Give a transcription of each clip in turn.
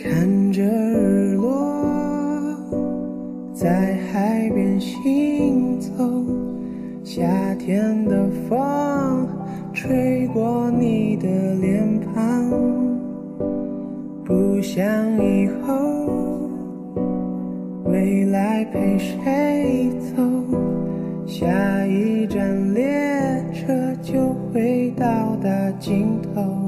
看着日落，在海边行走，夏天的风吹过你的脸庞，不想以后未来陪谁走，下一站列车就会到达尽头。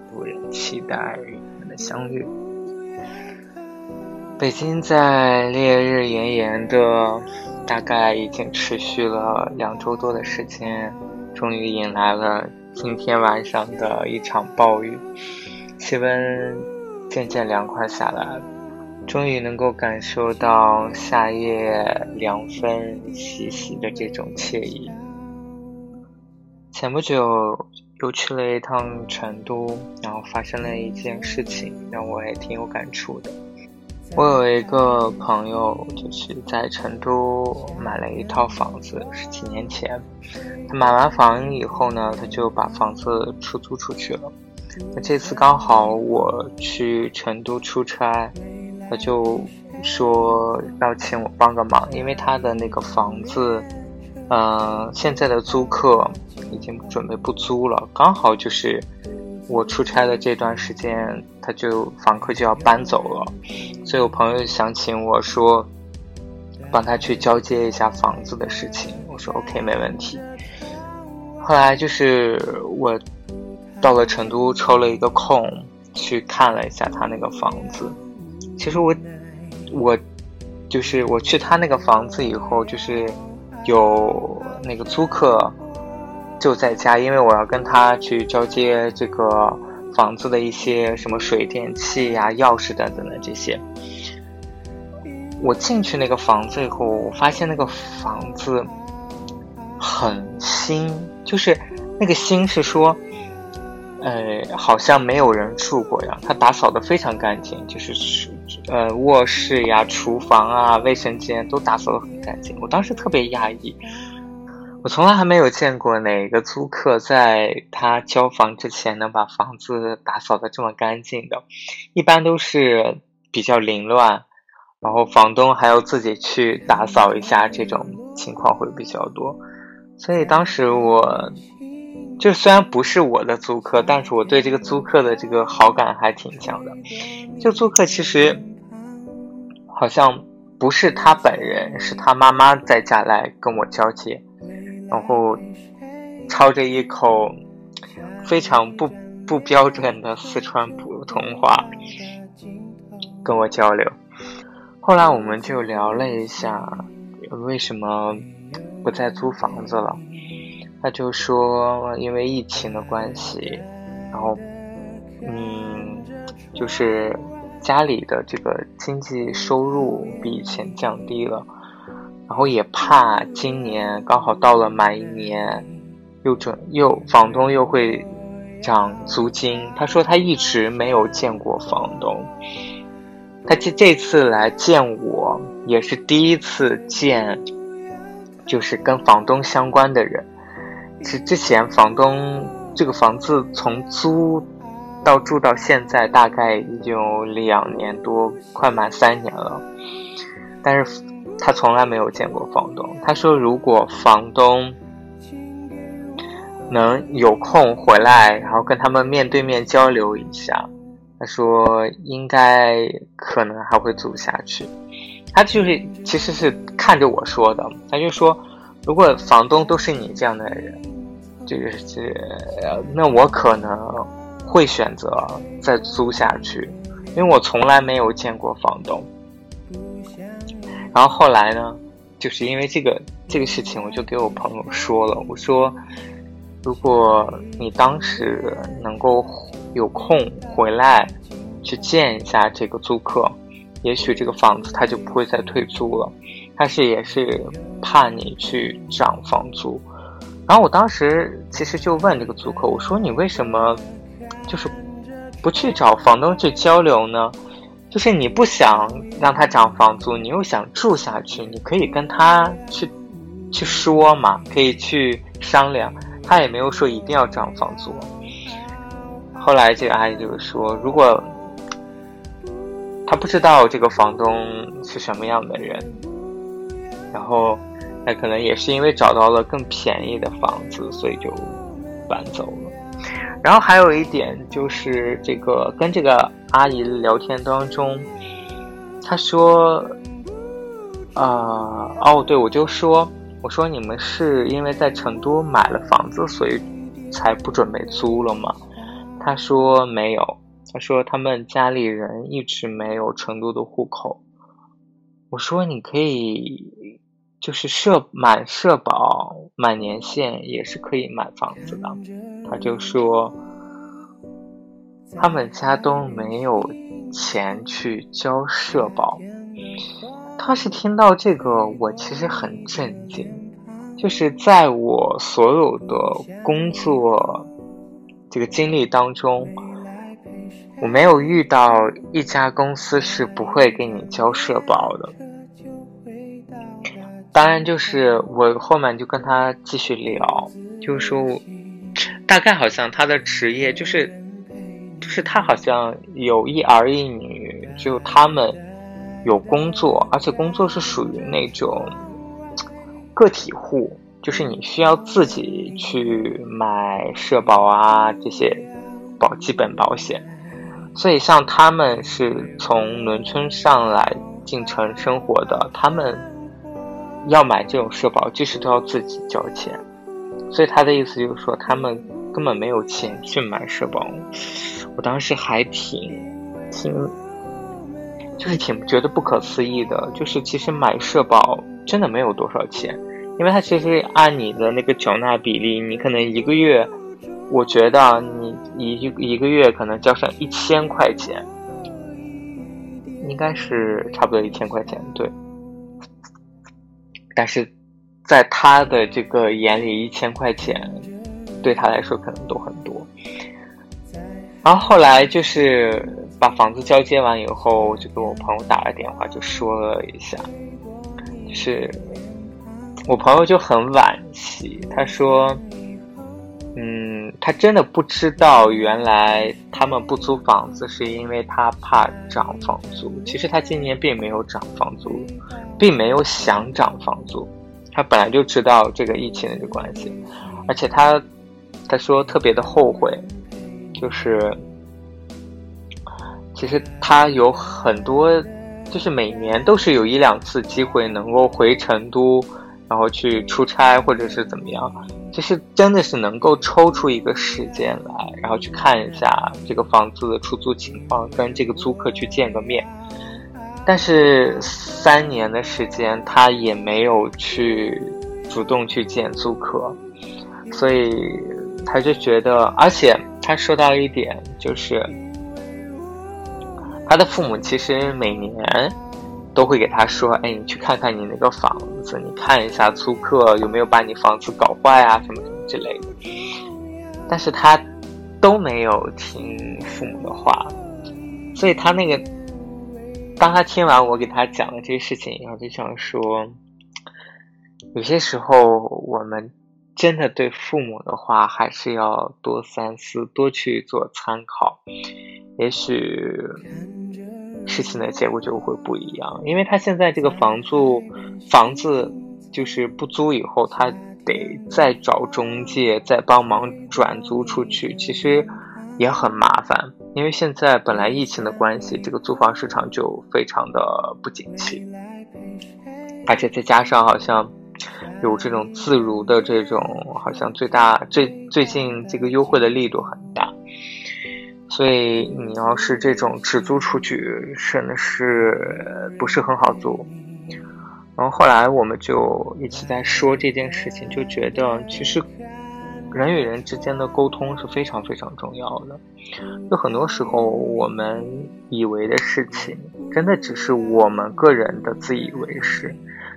无人期待与你们的相遇。北京在烈日炎炎的，大概已经持续了两周多的时间，终于迎来了今天晚上的一场暴雨，气温渐渐凉快下来，终于能够感受到夏夜凉风习习的这种惬意。前不久。又去了一趟成都，然后发生了一件事情，让我也挺有感触的。我有一个朋友，就是在成都买了一套房子，是几年前。他买完房以后呢，他就把房子出租出去了。那这次刚好我去成都出差，他就说要请我帮个忙，因为他的那个房子。嗯，现在的租客已经准备不租了，刚好就是我出差的这段时间，他就房客就要搬走了，所以我朋友想请我说帮他去交接一下房子的事情，我说 OK 没问题。后来就是我到了成都，抽了一个空去看了一下他那个房子。其实我我就是我去他那个房子以后，就是。有那个租客就在家，因为我要跟他去交接这个房子的一些什么水电气呀、钥匙等等的这些。我进去那个房子以后，我发现那个房子很新，就是那个新是说，呃，好像没有人住过呀。他打扫的非常干净，就是是。呃，卧室呀、厨房啊、卫生间都打扫的很干净。我当时特别讶异，我从来还没有见过哪个租客在他交房之前能把房子打扫的这么干净的。一般都是比较凌乱，然后房东还要自己去打扫一下，这种情况会比较多。所以当时我，就虽然不是我的租客，但是我对这个租客的这个好感还挺强的。就租客其实。好像不是他本人，是他妈妈在家来跟我交接，然后操着一口非常不不标准的四川普通话跟我交流。后来我们就聊了一下为什么不再租房子了，他就说因为疫情的关系，然后嗯，就是。家里的这个经济收入比以前降低了，然后也怕今年刚好到了满一年，又准又房东又会涨租金。他说他一直没有见过房东，他这这次来见我也是第一次见，就是跟房东相关的人。是之前房东这个房子从租。到住到现在大概已经有两年多，快满三年了。但是他从来没有见过房东。他说，如果房东能有空回来，然后跟他们面对面交流一下，他说应该可能还会租下去。他就是其实是看着我说的，他就说，如果房东都是你这样的人，这个是那我可能。会选择再租下去，因为我从来没有见过房东。然后后来呢，就是因为这个这个事情，我就给我朋友说了，我说，如果你当时能够有空回来，去见一下这个租客，也许这个房子他就不会再退租了。但是也是怕你去涨房租。然后我当时其实就问这个租客，我说你为什么就是不去找房东去交流呢？就是你不想让他涨房租，你又想住下去，你可以跟他去去说嘛，可以去商量。他也没有说一定要涨房租。后来这个阿姨就是说，如果他不知道这个房东是什么样的人，然后。那可能也是因为找到了更便宜的房子，所以就搬走了。然后还有一点就是，这个跟这个阿姨聊天当中，她说：“啊，哦，对，我就说，我说你们是因为在成都买了房子，所以才不准备租了吗？”她说没有，她说他们家里人一直没有成都的户口。我说你可以。就是社满社保满年限也是可以买房子的，他就说他们家都没有钱去交社保。当时听到这个，我其实很震惊。就是在我所有的工作这个经历当中，我没有遇到一家公司是不会给你交社保的。当然，就是我后面就跟他继续聊，就是说，大概好像他的职业就是，就是他好像有一儿一女，就他们有工作，而且工作是属于那种个体户，就是你需要自己去买社保啊这些保基本保险，所以像他们是从农村上来进城生活的，他们。要买这种社保，即使都要自己交钱，所以他的意思就是说，他们根本没有钱去买社保。我当时还挺挺，就是挺觉得不可思议的，就是其实买社保真的没有多少钱，因为它其实按你的那个缴纳比例，你可能一个月，我觉得你一一个月可能交上一千块钱，应该是差不多一千块钱，对。但是，在他的这个眼里，一千块钱对他来说可能都很多。然后后来就是把房子交接完以后，就跟我朋友打了电话，就说了一下，就是我朋友就很惋惜，他说：“嗯，他真的不知道原来他们不租房子是因为他怕涨房租。其实他今年并没有涨房租。”并没有想涨房租，他本来就知道这个疫情的这关系，而且他他说特别的后悔，就是其实他有很多，就是每年都是有一两次机会能够回成都，然后去出差或者是怎么样，就是真的是能够抽出一个时间来，然后去看一下这个房子的出租情况，跟这个租客去见个面。但是三年的时间，他也没有去主动去见租客，所以他就觉得，而且他说到一点，就是他的父母其实每年都会给他说：“哎，你去看看你那个房子，你看一下租客有没有把你房子搞坏啊，什么什么之类的。”但是他都没有听父母的话，所以他那个。当他听完我给他讲了这些事情以后，就想说，有些时候我们真的对父母的话还是要多三思，多去做参考，也许事情的结果就会不一样。因为他现在这个房租房子就是不租以后，他得再找中介再帮忙转租出去，其实也很麻烦。因为现在本来疫情的关系，这个租房市场就非常的不景气，而且再加上好像有这种自如的这种，好像最大最最近这个优惠的力度很大，所以你要是这种只租出去，真的是不是很好租。然后后来我们就一起在说这件事情，就觉得其实人与人之间的沟通是非常非常重要的。有很多时候，我们以为的事情，真的只是我们个人的自以为是。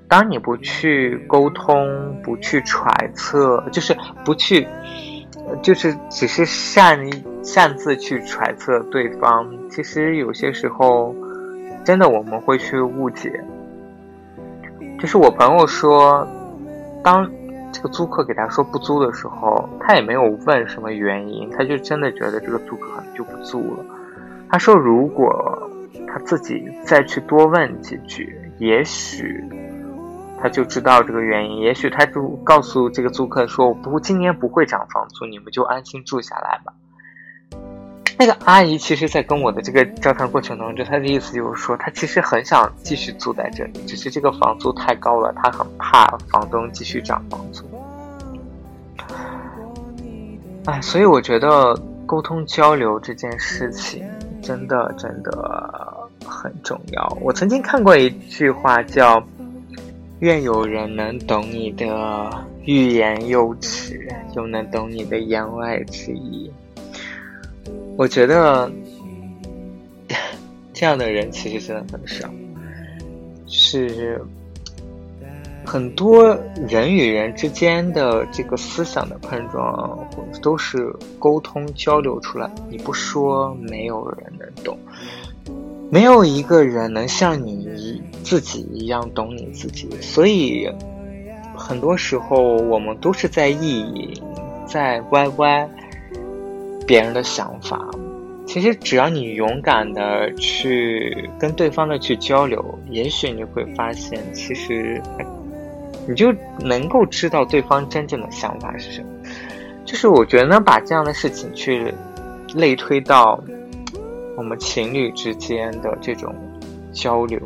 当你不去沟通，不去揣测，就是不去，就是只是善意擅自去揣测对方，其实有些时候，真的我们会去误解。就是我朋友说，当这个租客给他说不租的时候，他也没有问什么原因，他就真的觉得这个租客可能就不租了。他说，如果他自己再去多问几句，也许。他就知道这个原因，也许他就告诉这个租客说：“我不，今年不会涨房租，你们就安心住下来吧。”那个阿姨其实，在跟我的这个交谈过程当中，她的意思就是说，她其实很想继续住在这里，只是这个房租太高了，她很怕房东继续涨房租。哎，所以我觉得沟通交流这件事情真的真的很重要。我曾经看过一句话叫。愿有人能懂你的欲言又止，又能懂你的言外之意。我觉得这样的人其实真的很少，是很多人与人之间的这个思想的碰撞，都是沟通交流出来。你不说，没有人能懂。没有一个人能像你自己一样懂你自己，所以很多时候我们都是在意，在歪歪别人的想法。其实只要你勇敢的去跟对方的去交流，也许你会发现，其实你就能够知道对方真正的想法是什么。就是我觉得把这样的事情去类推到。我们情侣之间的这种交流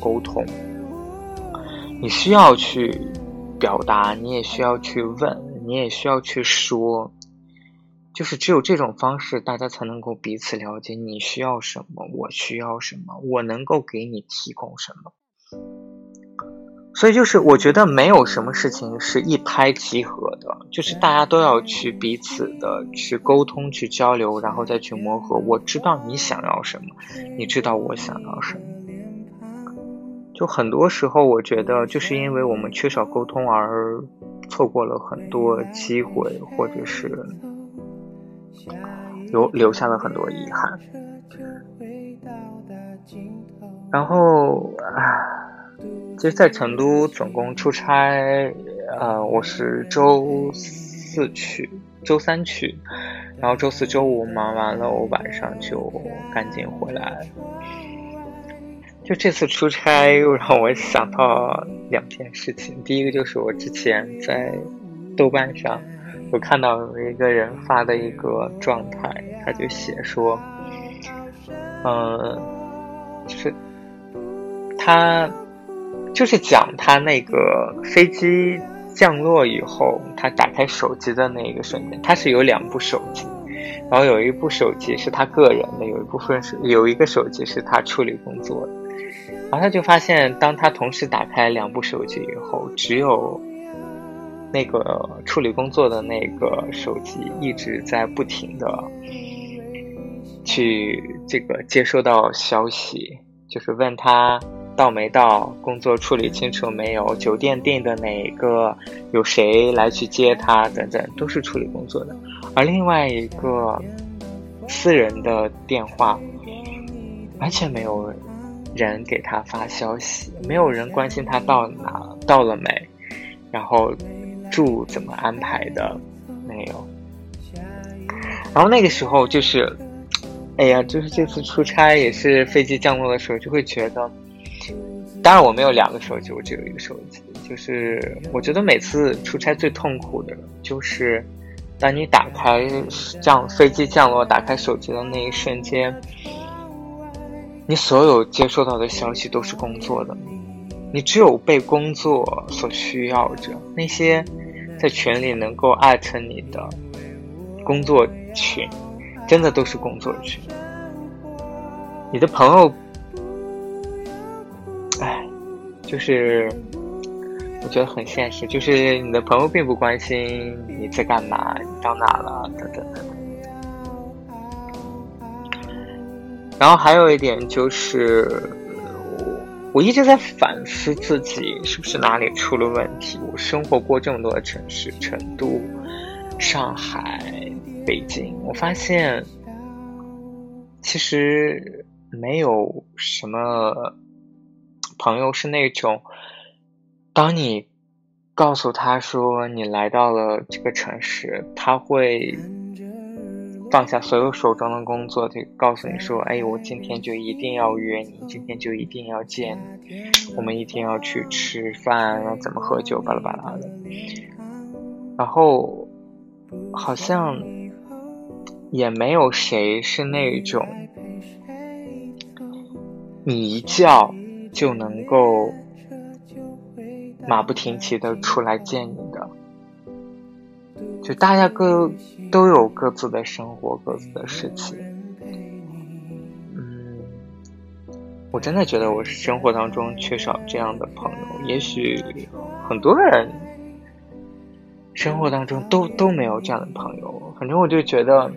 沟通，你需要去表达，你也需要去问，你也需要去说，就是只有这种方式，大家才能够彼此了解。你需要什么，我需要什么，我能够给你提供什么。所以就是，我觉得没有什么事情是一拍即合的，就是大家都要去彼此的去沟通、去交流，然后再去磨合。我知道你想要什么，你知道我想要什么。就很多时候，我觉得就是因为我们缺少沟通而错过了很多机会，或者是留留下了很多遗憾。然后啊。其实，在成都总共出差，呃，我是周四去，周三去，然后周四周五忙完了，我晚上就赶紧回来。就这次出差，又让我想到两件事情。第一个就是我之前在豆瓣上，我看到有一个人发的一个状态，他就写说，嗯，就是他。就是讲他那个飞机降落以后，他打开手机的那个瞬间，他是有两部手机，然后有一部手机是他个人的，有一部分是有一个手机是他处理工作的，然后他就发现，当他同时打开两部手机以后，只有那个处理工作的那个手机一直在不停的去这个接收到消息，就是问他。到没到？工作处理清楚没有？酒店订的哪个？有谁来去接他？等等，都是处理工作的。而另外一个私人的电话，完全没有人给他发消息，没有人关心他到哪到了没，然后住怎么安排的，没有。然后那个时候就是，哎呀，就是这次出差也是飞机降落的时候，就会觉得。当然我没有两个手机，我只有一个手机。就是我觉得每次出差最痛苦的，就是当你打开降飞机降落，打开手机的那一瞬间，你所有接收到的消息都是工作的，你只有被工作所需要着。那些在群里能够艾特你的工作群，真的都是工作群。你的朋友。就是我觉得很现实，就是你的朋友并不关心你在干嘛，你到哪了，等等等等。然后还有一点就是，我一直在反思自己是不是哪里出了问题。我生活过这么多的城市，成都、上海、北京，我发现其实没有什么朋友是那种，当你告诉他说你来到了这个城市，他会。放下所有手中的工作，就告诉你说：“哎，我今天就一定要约你，今天就一定要见你，我们一定要去吃饭，要怎么喝酒，巴拉巴拉的。”然后好像也没有谁是那种你一叫就能够马不停蹄的出来见你的。就大家各都有各自的生活，各自的事情。嗯，我真的觉得我生活当中缺少这样的朋友。也许很多人生活当中都都没有这样的朋友。反正我就觉得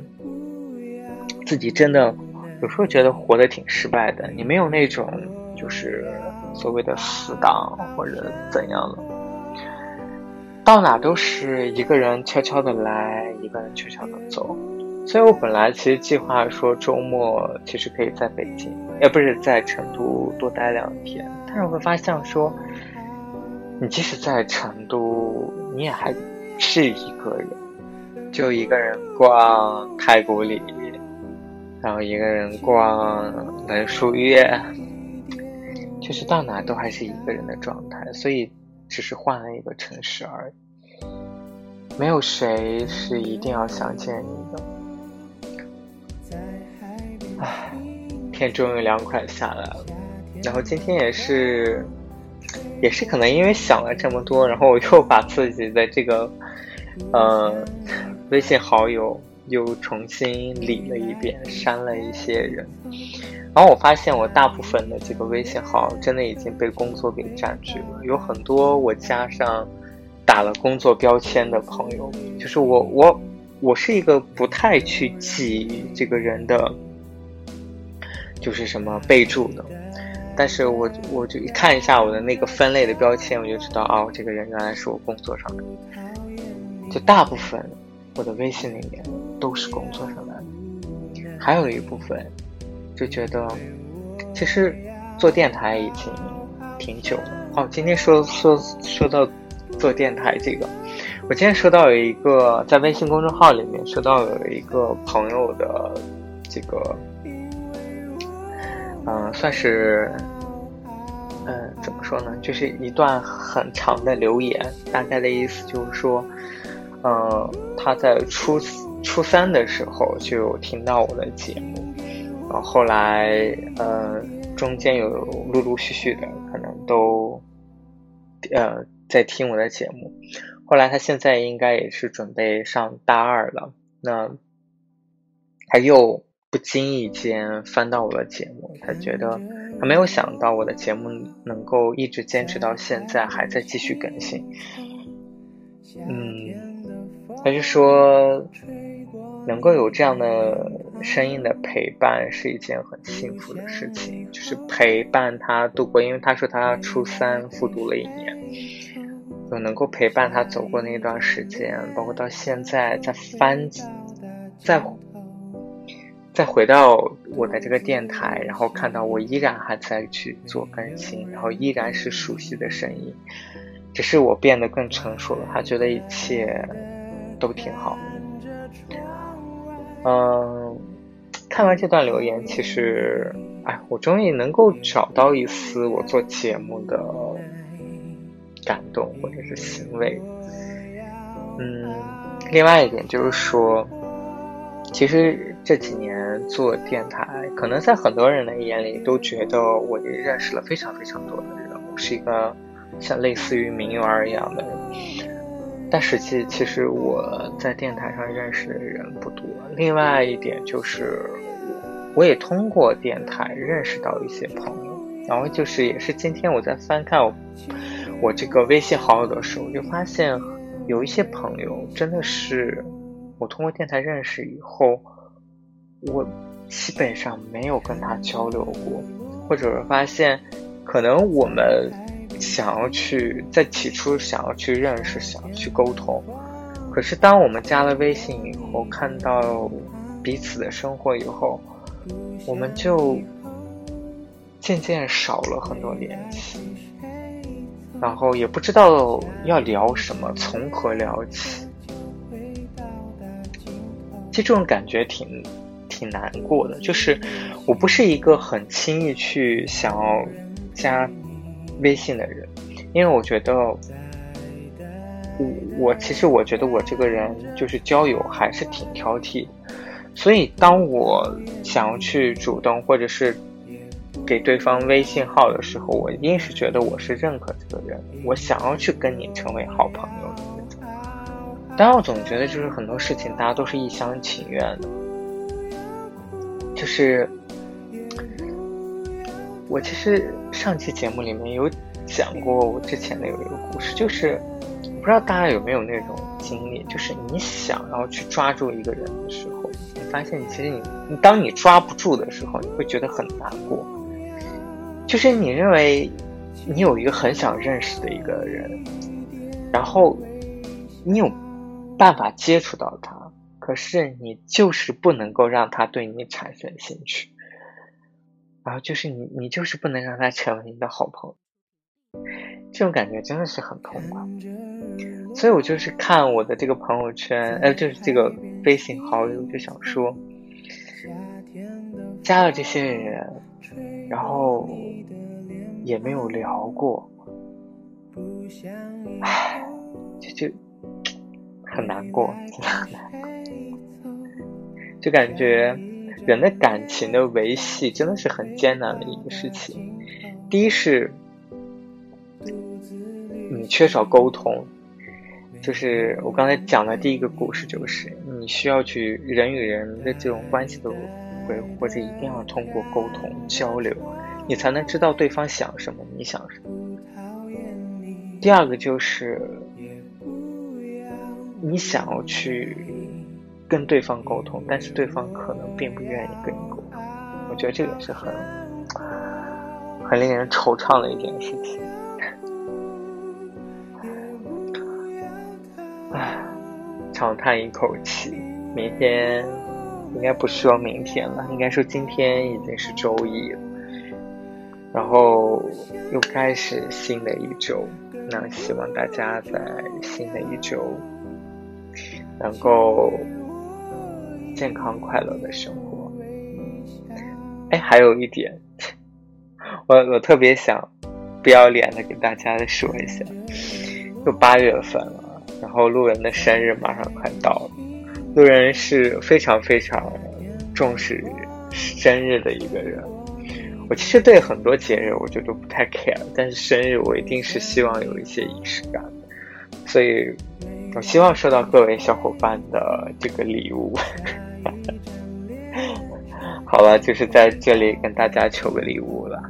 自己真的有时候觉得活得挺失败的。你没有那种就是所谓的死党或者怎样的。到哪都是一个人悄悄的来，一个人悄悄的走。所以我本来其实计划说周末其实可以在北京，也不是在成都多待两天。但是我会发现说，你即使在成都，你也还是一个人，就一个人逛太古里，然后一个人逛文殊院，就是到哪都还是一个人的状态。所以。只是换了一个城市而已，没有谁是一定要想见你的。唉，天终于凉快下来了。然后今天也是，也是可能因为想了这么多，然后我又把自己的这个，呃，微信好友又重新理了一遍，删了一些人。然后我发现，我大部分的这个微信号真的已经被工作给占据了。有很多我加上打了工作标签的朋友，就是我我我是一个不太去记这个人的，就是什么备注的。但是我我就看一下我的那个分类的标签，我就知道哦，这个人原来是我工作上的。就大部分我的微信里面都是工作上的，还有一部分。就觉得，其实做电台已经挺久了。哦，今天说说说到做电台这个，我今天收到有一个在微信公众号里面收到有一个朋友的这个，嗯，算是，嗯，怎么说呢？就是一段很长的留言，大概的意思就是说，嗯，他在初初三的时候就有听到我的节目。然后后来，呃，中间有陆陆续续的可能都，呃，在听我的节目。后来他现在应该也是准备上大二了。那他又不经意间翻到我的节目，他觉得他没有想到我的节目能够一直坚持到现在，还在继续更新。嗯，他就说。能够有这样的声音的陪伴是一件很幸福的事情，就是陪伴他度过，因为他说他初三复读了一年，就能够陪伴他走过那段时间，包括到现在再翻，再再回到我的这个电台，然后看到我依然还在去做更新，然后依然是熟悉的声音，只是我变得更成熟了，他觉得一切都挺好。嗯，看完这段留言，其实，哎，我终于能够找到一丝我做节目的感动或者是欣慰。嗯，另外一点就是说，其实这几年做电台，可能在很多人的眼里都觉得我认识了非常非常多的人，我是一个像类似于名媛一样的人。但实际其实我在电台上认识的人不多。另外一点就是，我也通过电台认识到一些朋友。然后就是，也是今天我在翻看我我这个微信好友的时候，就发现有一些朋友真的是我通过电台认识以后，我基本上没有跟他交流过，或者是发现可能我们想要去在起初想要去认识、想要去沟通，可是当我们加了微信以后，看到彼此的生活以后，我们就渐渐少了很多联系。然后也不知道要聊什么，从何聊起。其实这种感觉挺挺难过的，就是我不是一个很轻易去想要加微信的人，因为我觉得我我其实我觉得我这个人就是交友还是挺挑剔，所以当我想要去主动或者是。给对方微信号的时候，我一定是觉得我是认可这个人，我想要去跟你成为好朋友的那种。但我总觉得，就是很多事情大家都是一厢情愿的。就是我其实上期节目里面有讲过，我之前的有一个故事，就是不知道大家有没有那种经历，就是你想要去抓住一个人的时候，你发现其实你，当你抓不住的时候，你会觉得很难过。就是你认为你有一个很想认识的一个人，然后你有办法接触到他，可是你就是不能够让他对你产生兴趣，然后就是你你就是不能让他成为你的好朋友，这种感觉真的是很痛苦。所以我就是看我的这个朋友圈，呃，就是这个微信好友，就想说，加了这些人。然后也没有聊过，唉，就就很难过，真的很难过。就感觉人的感情的维系真的是很艰难的一个事情。第一是，你缺少沟通，就是我刚才讲的第一个故事，就是你需要去人与人的这种关系的。或者一定要通过沟通交流，你才能知道对方想什么，你想什么。第二个就是，你想要去跟对方沟通，但是对方可能并不愿意跟你沟通。我觉得这个是很很令人惆怅的一件事情。唉，长叹一口气，明天。应该不说明天了，应该说今天已经是周一了，然后又开始新的一周。那希望大家在新的一周能够健康快乐的生活。哎，还有一点，我我特别想不要脸的跟大家说一下，就八月份了，然后路人的生日马上快到了。路人是非常非常重视生日的一个人。我其实对很多节日我觉得不太 care，但是生日我一定是希望有一些仪式感的。所以，我希望收到各位小伙伴的这个礼物。好了，就是在这里跟大家求个礼物了。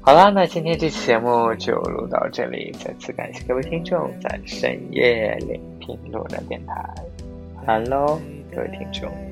好啦，那今天这期节目就录到这里。再次感谢各位听众在深夜聆听路人电台。Hello，各位听众。